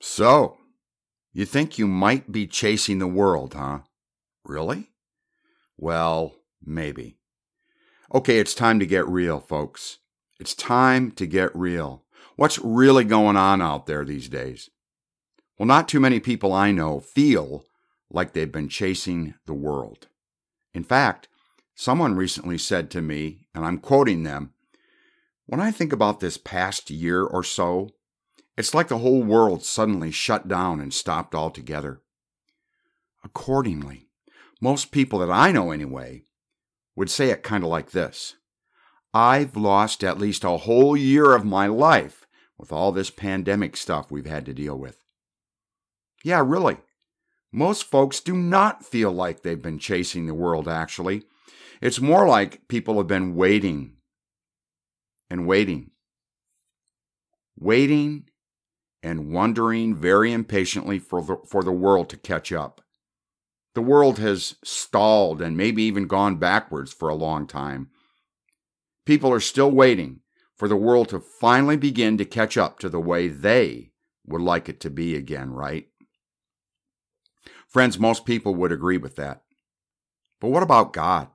So, you think you might be chasing the world, huh? Really? Well, maybe. Okay, it's time to get real, folks. It's time to get real. What's really going on out there these days? Well, not too many people I know feel like they've been chasing the world. In fact, someone recently said to me, and I'm quoting them, when I think about this past year or so, it's like the whole world suddenly shut down and stopped altogether. Accordingly, most people that I know anyway would say it kind of like this I've lost at least a whole year of my life with all this pandemic stuff we've had to deal with. Yeah, really. Most folks do not feel like they've been chasing the world, actually. It's more like people have been waiting and waiting, waiting and wondering very impatiently for the, for the world to catch up. The world has stalled and maybe even gone backwards for a long time. People are still waiting for the world to finally begin to catch up to the way they would like it to be again, right? Friends, most people would agree with that. But what about God?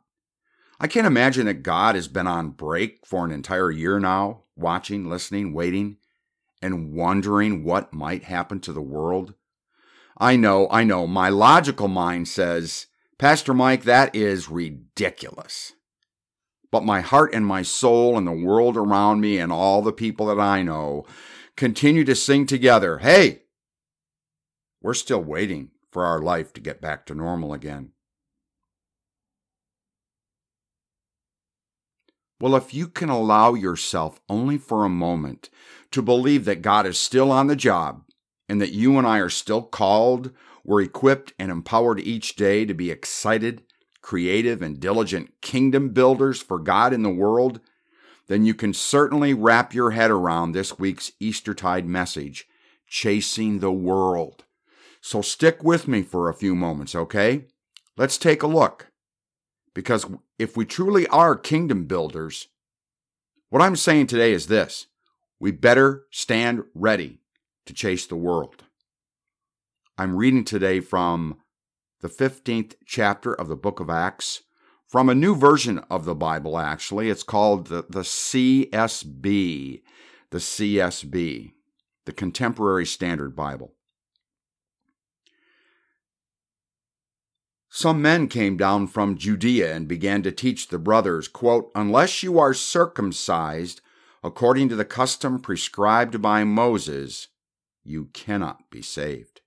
I can't imagine that God has been on break for an entire year now, watching, listening, waiting and wondering what might happen to the world? I know, I know, my logical mind says, Pastor Mike, that is ridiculous. But my heart and my soul and the world around me and all the people that I know continue to sing together, Hey, we're still waiting for our life to get back to normal again. Well, if you can allow yourself only for a moment to believe that God is still on the job and that you and I are still called, we're equipped and empowered each day to be excited, creative, and diligent kingdom builders for God in the world, then you can certainly wrap your head around this week's Eastertide message, Chasing the World. So stick with me for a few moments, okay? Let's take a look. Because if we truly are kingdom builders, what I'm saying today is this we better stand ready to chase the world. I'm reading today from the 15th chapter of the book of Acts, from a new version of the Bible, actually. It's called the, the CSB, the CSB, the Contemporary Standard Bible. Some men came down from Judea and began to teach the brothers, quote, Unless you are circumcised according to the custom prescribed by Moses, you cannot be saved.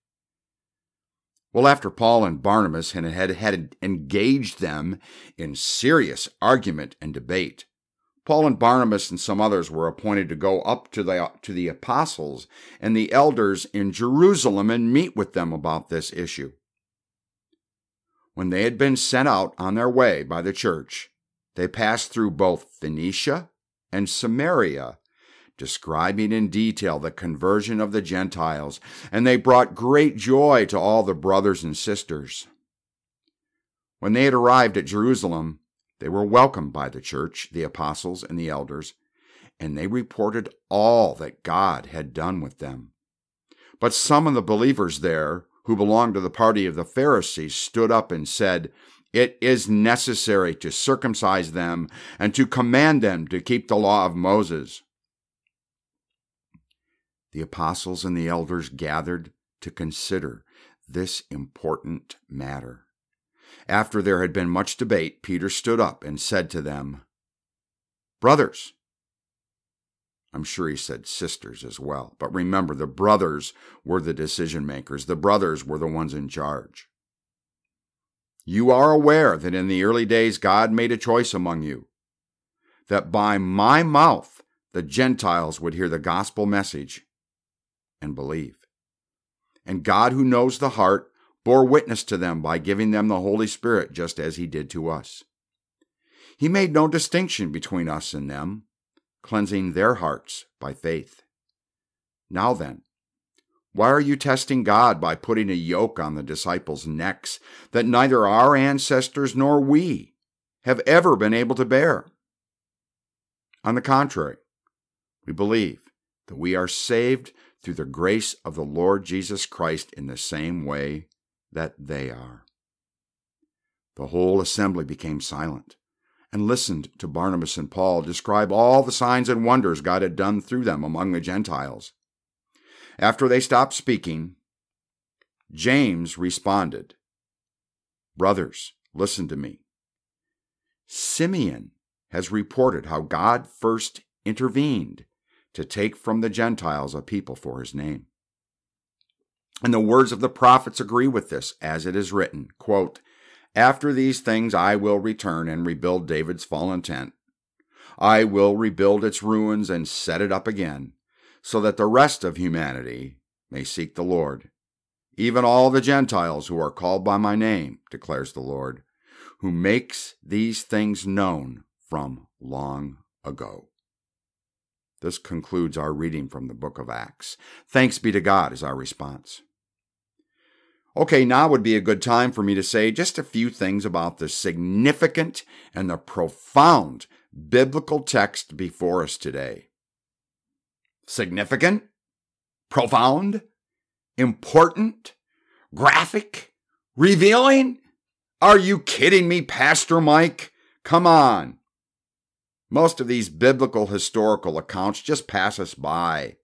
Well, after Paul and Barnabas had, had, engaged them in serious argument and debate, Paul and Barnabas and some others were appointed to go up to the, to the apostles and the elders in Jerusalem and meet with them about this issue when they had been sent out on their way by the church, they passed through both Phoenicia and Samaria, describing in detail the conversion of the Gentiles, and they brought great joy to all the brothers and sisters. When they had arrived at Jerusalem, they were welcomed by the church, the apostles, and the elders, and they reported all that God had done with them. But some of the believers there, who belonged to the party of the Pharisees, stood up and said, It is necessary to circumcise them and to command them to keep the law of Moses. The apostles and the elders gathered to consider this important matter. After there had been much debate, Peter stood up and said to them, Brothers, I'm sure he said sisters as well. But remember, the brothers were the decision makers, the brothers were the ones in charge. You are aware that in the early days God made a choice among you, that by my mouth the Gentiles would hear the gospel message and believe. And God, who knows the heart, bore witness to them by giving them the Holy Spirit, just as he did to us. He made no distinction between us and them cleansing their hearts by faith. Now then, why are you testing God by putting a yoke on the disciples' necks that neither our ancestors nor we have ever been able to bear? On the contrary, we believe that we are saved through the grace of the Lord Jesus Christ in the same way that they are. The whole assembly became silent and listened to Barnabas and Paul describe all the signs and wonders God had done through them among the Gentiles. After they stopped speaking, James responded, Brothers, listen to me. Simeon has reported how God first intervened to take from the Gentiles a people for his name. And the words of the prophets agree with this, as it is written, quote, After these things I will return and rebuild David's fallen tent. I will rebuild its ruins and set it up again, so that the rest of humanity may seek the Lord. Even all the Gentiles who are called by my name, declares the Lord, who makes these things known from long ago. This concludes our reading from the book of Acts. Thanks be to God is our response. Okay, now would be a good time for me to say just a few things about the significant and the profound biblical text before us today. Significant? Profound? Important? Graphic? Revealing? Are you kidding me, Pastor Mike? Come on. Most of these biblical historical accounts just pass us by.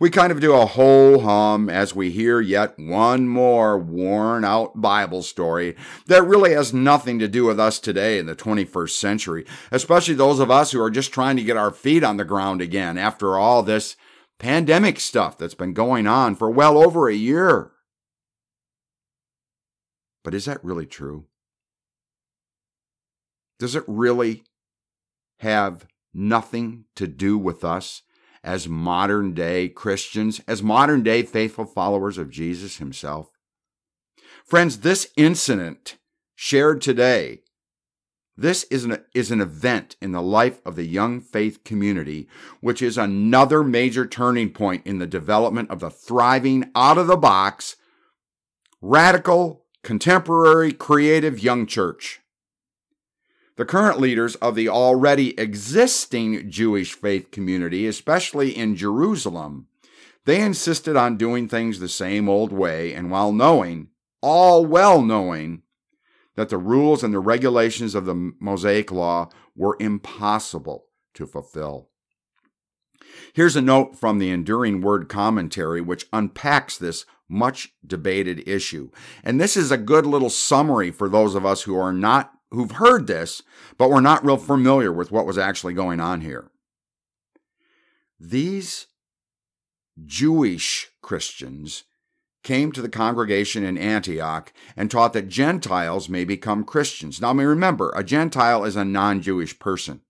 We kind of do a whole hum as we hear yet one more worn out Bible story that really has nothing to do with us today in the 21st century, especially those of us who are just trying to get our feet on the ground again after all this pandemic stuff that's been going on for well over a year. But is that really true? Does it really have nothing to do with us as modern day Christians, as modern day faithful followers of Jesus himself? Friends, this incident shared today, this is an, is an event in the life of the young faith community, which is another major turning point in the development of the thriving, out of the box, radical, contemporary, creative young church. The current leaders of the already existing Jewish faith community, especially in Jerusalem, they insisted on doing things the same old way, and while knowing, all well knowing, that the rules and the regulations of the Mosaic Law were impossible to fulfill. Here's a note from the Enduring Word Commentary, which unpacks this much debated issue. And this is a good little summary for those of us who are not who've heard this, but were not real familiar with what was actually going on here. These Jewish Christians came to the congregation in Antioch and taught that Gentiles may become Christians. Now, remember, a Gentile is a non Jewish person.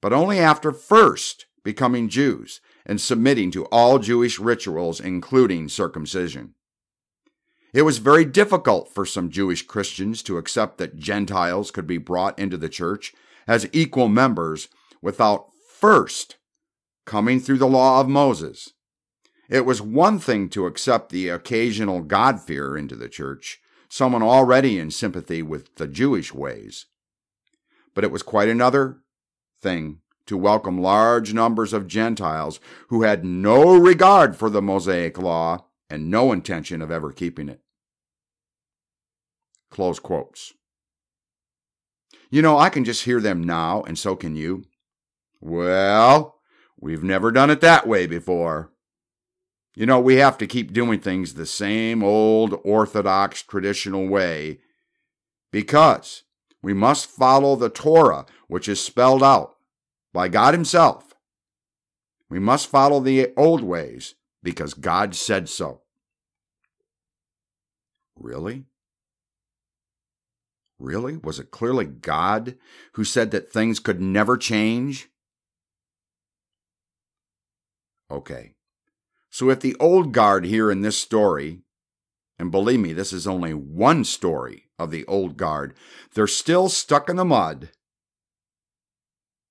But only after first becoming Jews and submitting to all Jewish rituals, including circumcision. It was very difficult for some Jewish Christians to accept that Gentiles could be brought into the church as equal members without first coming through the law of Moses. It was one thing to accept the occasional God-fearer into the church, someone already in sympathy with the Jewish ways. But it was quite another thing to welcome large numbers of Gentiles who had no regard for the Mosaic law and no intention of ever keeping it. Close quotes. You know, I can just hear them now, and so can you. Well, we've never done it that way before. You know, we have to keep doing things the same old orthodox traditional way because we must follow the Torah, which is spelled out by God Himself. We must follow the old ways because God said so. Really? Really? Was it clearly God who said that things could never change? Okay. So if the old guard here in this story, and believe me, this is only one story of the old guard, they're still stuck in the mud,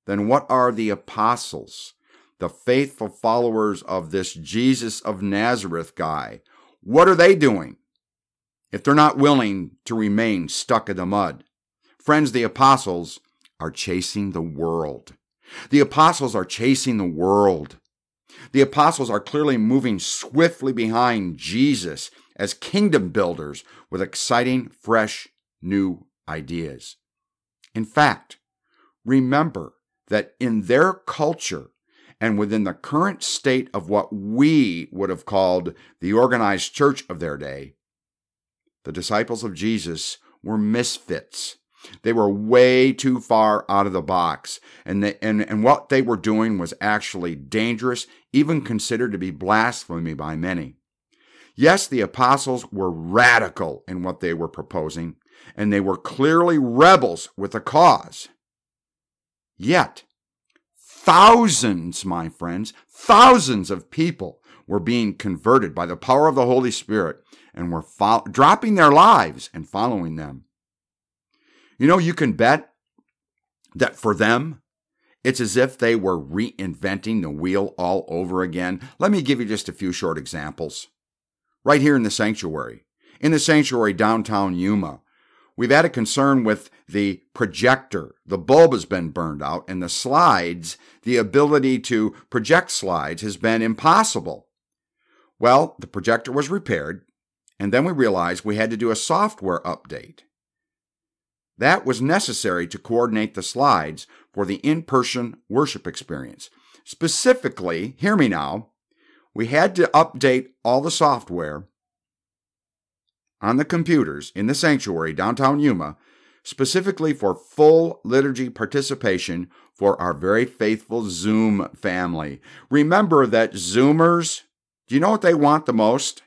then what are the apostles, the faithful followers of this Jesus of Nazareth guy? What are they doing? If they're not willing to remain stuck in the mud. Friends, the apostles are chasing the world. The apostles are chasing the world. The apostles are clearly moving swiftly behind Jesus as kingdom builders with exciting, fresh, new ideas. In fact, remember that in their culture and within the current state of what we would have called the organized church of their day, the disciples of Jesus were misfits. They were way too far out of the box, and, they, and, and what they were doing was actually dangerous, even considered to be blasphemy by many. Yes, the apostles were radical in what they were proposing, and they were clearly rebels with a cause. Yet, thousands, my friends, thousands of people were being converted by the power of the Holy Spirit and were fo- dropping their lives and following them. You know, you can bet that for them, it's as if they were reinventing the wheel all over again. Let me give you just a few short examples. Right here in the sanctuary, in the sanctuary downtown Yuma, we've had a concern with the projector. The bulb has been burned out, and the slides, the ability to project slides, has been impossible. Well, the projector was repaired, and then we realized we had to do a software update. That was necessary to coordinate the slides for the in person worship experience. Specifically, hear me now, we had to update all the software on the computers in the sanctuary downtown Yuma, specifically for full liturgy participation for our very faithful Zoom family. Remember that Zoomers, do you know what they want the most?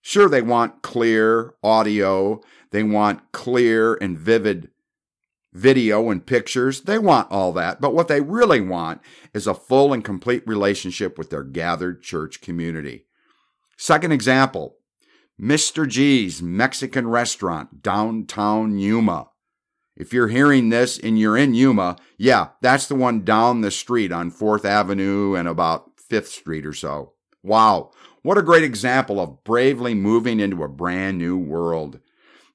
Sure, they want clear audio, they want clear and vivid video and pictures. They want all that. But what they really want is a full and complete relationship with their gathered church community. Second example Mr. G's Mexican restaurant, downtown Yuma. If you're hearing this and you're in Yuma, yeah, that's the one down the street on 4th Avenue and about 5th Street or so. Wow. What a great example of bravely moving into a brand new world.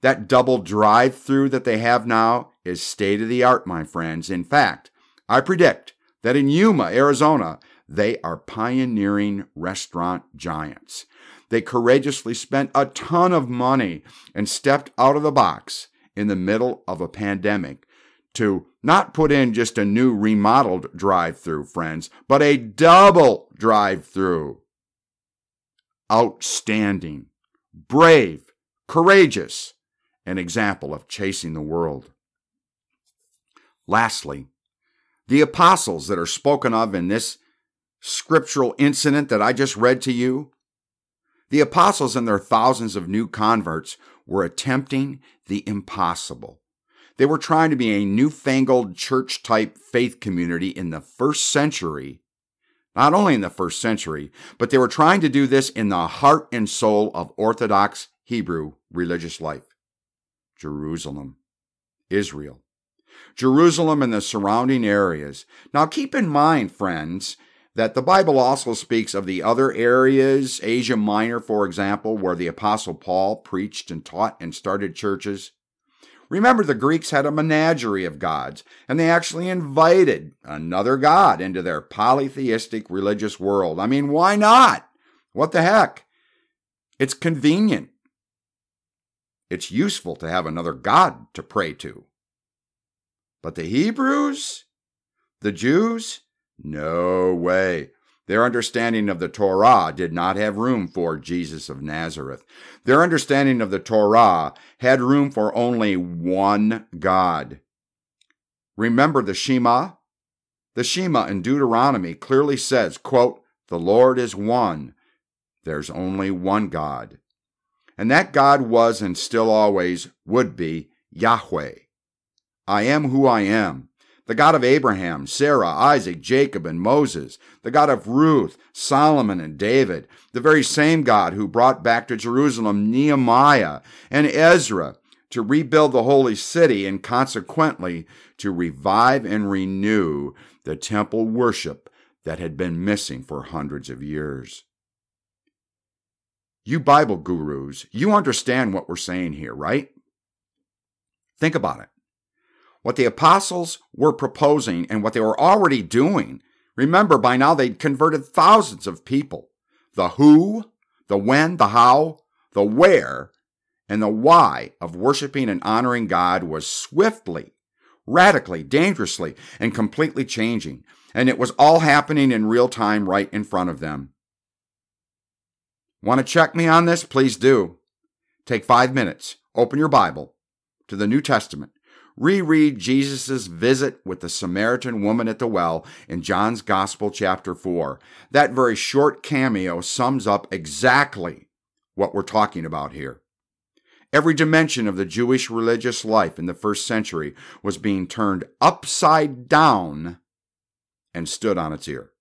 That double drive through that they have now is state of the art, my friends. In fact, I predict that in Yuma, Arizona, they are pioneering restaurant giants. They courageously spent a ton of money and stepped out of the box in the middle of a pandemic to not put in just a new remodeled drive through, friends, but a double drive through outstanding, brave, courageous, an example of chasing the world. Lastly, the apostles that are spoken of in this scriptural incident that I just read to you, the apostles and their thousands of new converts were attempting the impossible. They were trying to be a newfangled church type faith community in the first century not only in the first century, but they were trying to do this in the heart and soul of Orthodox Hebrew religious life Jerusalem, Israel. Jerusalem and the surrounding areas. Now keep in mind, friends, that the Bible also speaks of the other areas, Asia Minor, for example, where the Apostle Paul preached and taught and started churches. Remember, the Greeks had a menagerie of gods, and they actually invited another god into their polytheistic religious world. I mean, why not? What the heck? It's convenient. It's useful to have another god to pray to. But the Hebrews? The Jews? No way. Their understanding of the Torah did not have room for Jesus of Nazareth. Their understanding of the Torah had room for only one God. Remember the Shema? The Shema in Deuteronomy clearly says, quote, the Lord is one. There's only one God. And that God was and still always would be Yahweh. I am who I am the God of Abraham, Sarah, Isaac, Jacob, and Moses, the God of Ruth, Solomon, and David, the very same God who brought back to Jerusalem Nehemiah and Ezra to rebuild the holy city and consequently to revive and renew the temple worship that had been missing for hundreds of years. You Bible gurus, you understand what we're saying here, right? Think about it. What the apostles were proposing and what they were already doing Remember, by now they'd converted thousands of people. The who, the when, the how, the where, and the why of worshiping and honoring God was swiftly, radically, dangerously, and completely changing. And it was all happening in real time right in front of them. Want to check me on this? Please do. Take five minutes, open your Bible to the New Testament, reread Jesus' visit with the Samaritan woman at the well in John's Gospel, chapter 4. That very short cameo sums up exactly what we're talking about here. Every dimension of the Jewish religious life in the first century was being turned upside down and stood on its ear.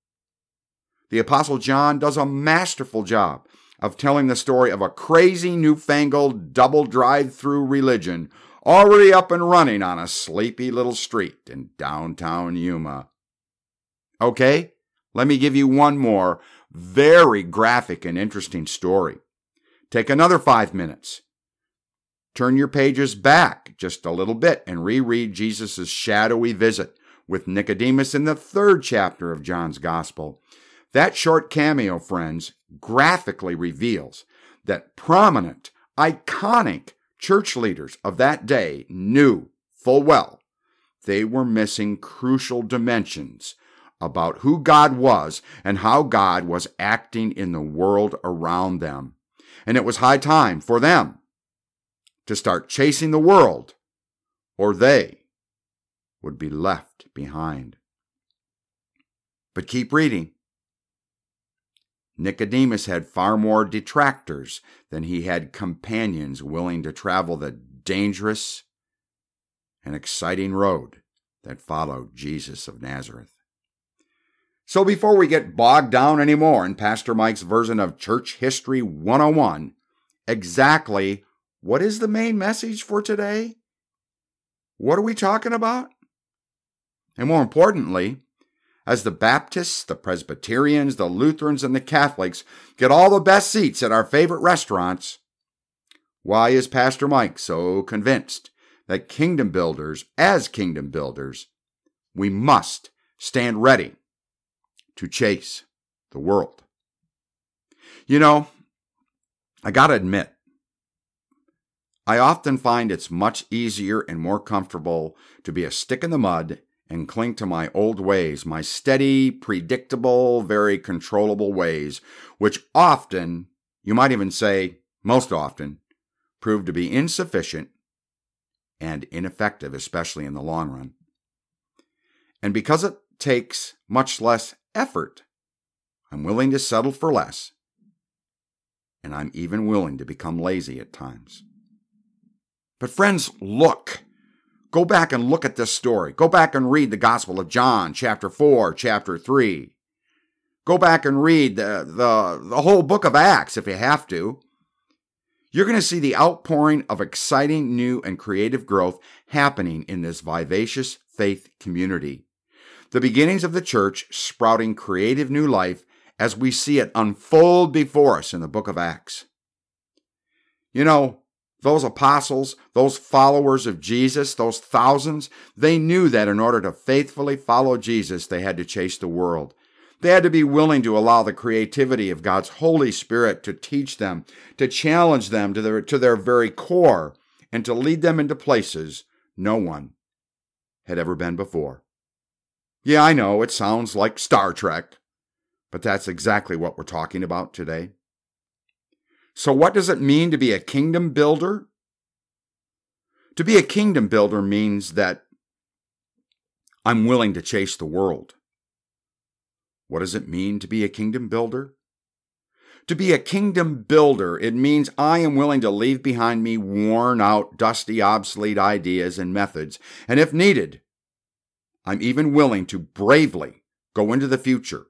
The Apostle John does a masterful job of telling the story of a crazy newfangled double drive through religion already up and running on a sleepy little street in downtown Yuma. Okay, let me give you one more very graphic and interesting story. Take another five minutes. Turn your pages back just a little bit and reread Jesus' shadowy visit with Nicodemus in the third chapter of John's Gospel. That short cameo, friends, graphically reveals that prominent, iconic church leaders of that day knew full well they were missing crucial dimensions about who God was and how God was acting in the world around them. And it was high time for them to start chasing the world, or they would be left behind. But keep reading. Nicodemus had far more detractors than he had companions willing to travel the dangerous and exciting road that followed Jesus of Nazareth. So before we get bogged down anymore in Pastor Mike's version of Church History 101, exactly what is the main message for today? What are we talking about? And more importantly, as the Baptists, the Presbyterians, the Lutherans, and the Catholics get all the best seats at our favorite restaurants, why is Pastor Mike so convinced that kingdom builders, as kingdom builders, we must stand ready to chase the world? You know, I gotta admit, I often find it's much easier and more comfortable to be a stick in the mud and cling to my old ways, my steady, predictable, very controllable ways, which often, you might even say most often, prove to be insufficient and ineffective, especially in the long run. And because it takes much less effort, I'm willing to settle for less. And I'm even willing to become lazy at times. But, friends, look. Go back and look at this story. Go back and read the Gospel of John, chapter 4, chapter 3. Go back and read the, the, the whole book of Acts if you have to. You're going to see the outpouring of exciting new and creative growth happening in this vivacious faith community. The beginnings of the church sprouting creative new life as we see it unfold before us in the book of Acts. You know, those apostles, those followers of Jesus, those thousands, they knew that in order to faithfully follow Jesus, they had to chase the world. They had to be willing to allow the creativity of God's Holy Spirit to teach them, to challenge them to their, to their very core, and to lead them into places no one had ever been before. Yeah, I know it sounds like Star Trek, but that's exactly what we're talking about today. So, what does it mean to be a kingdom builder? To be a kingdom builder means that I'm willing to chase the world. What does it mean to be a kingdom builder? To be a kingdom builder, it means I am willing to leave behind me worn out, dusty, obsolete ideas and methods, and if needed, I'm even willing to bravely go into the future,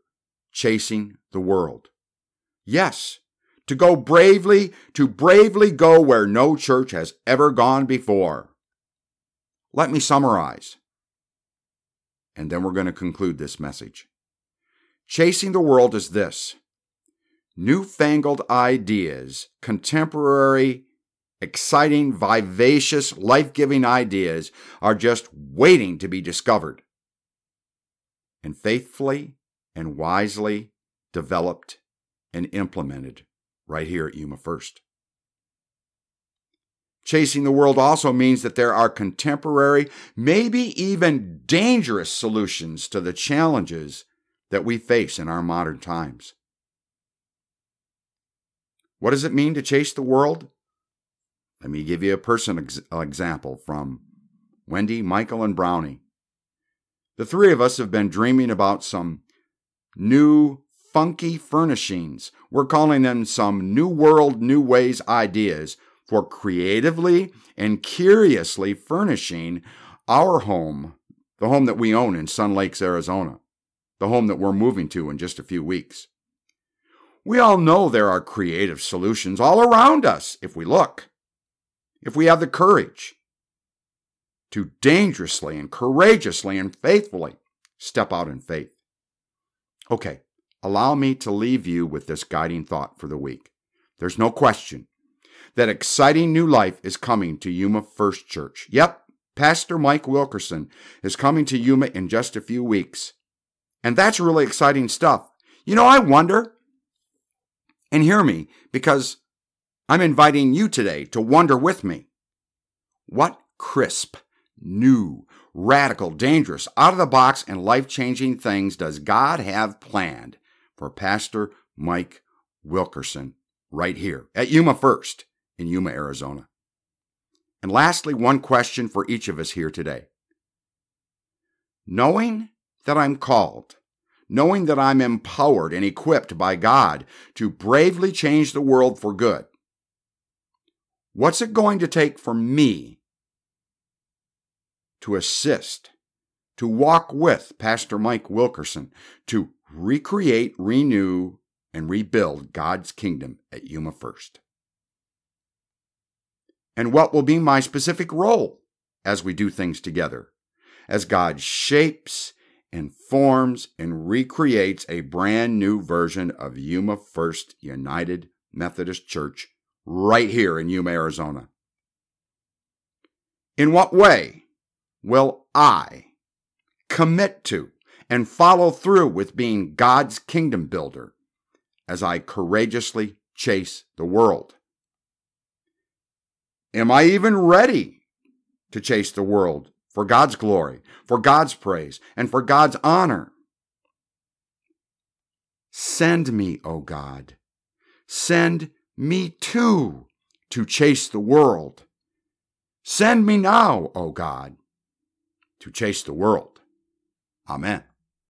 chasing the world. Yes, to go bravely, to bravely go where no church has ever gone before. Let me summarize. And then we're going to conclude this message. Chasing the world is this newfangled ideas, contemporary, exciting, vivacious, life giving ideas are just waiting to be discovered. And faithfully and wisely developed and implemented right here at Yuma First. Chasing the world also means that there are contemporary, maybe even dangerous solutions to the challenges that we face in our modern times. What does it mean to chase the world? Let me give you a personal ex- example from Wendy, Michael, and Brownie. The three of us have been dreaming about some new, funky furnishings. We're calling them some New World, New Ways ideas for creatively and curiously furnishing our home, the home that we own in Sun Lakes, Arizona, the home that we're moving to in just a few weeks. We all know there are creative solutions all around us if we look, if we have the courage to dangerously and courageously and faithfully step out in faith. Okay, allow me to leave you with this guiding thought for the week. There's no question that exciting new life is coming to Yuma First Church. Yep, Pastor Mike Wilkerson is coming to Yuma in just a few weeks. And that's really exciting stuff. You know, I wonder, and hear me, because I'm inviting you today to wonder with me. What crisp, new, radical, dangerous, out of the box, and life changing things does God have planned for Pastor Mike Wilkerson right here at Yuma First in Yuma, Arizona. And lastly, one question for each of us here today. Knowing that I'm called, knowing that I'm empowered and equipped by God to bravely change the world for good, what's it going to take for me to assist, to walk with Pastor Mike Wilkerson to recreate, renew, and rebuild God's kingdom at Yuma First? and what will be my specific role as we do things together, as God shapes and forms and recreates a brand new version of Yuma First United Methodist Church right here in Yuma, Arizona. In what way will I commit to and follow through with being God's kingdom builder as I courageously chase the world? Am I even ready to chase the world for God's glory, for God's praise, and for God's honor? Send me, O God. Send me too to chase the world. Send me now, O God, to chase the world. Amen.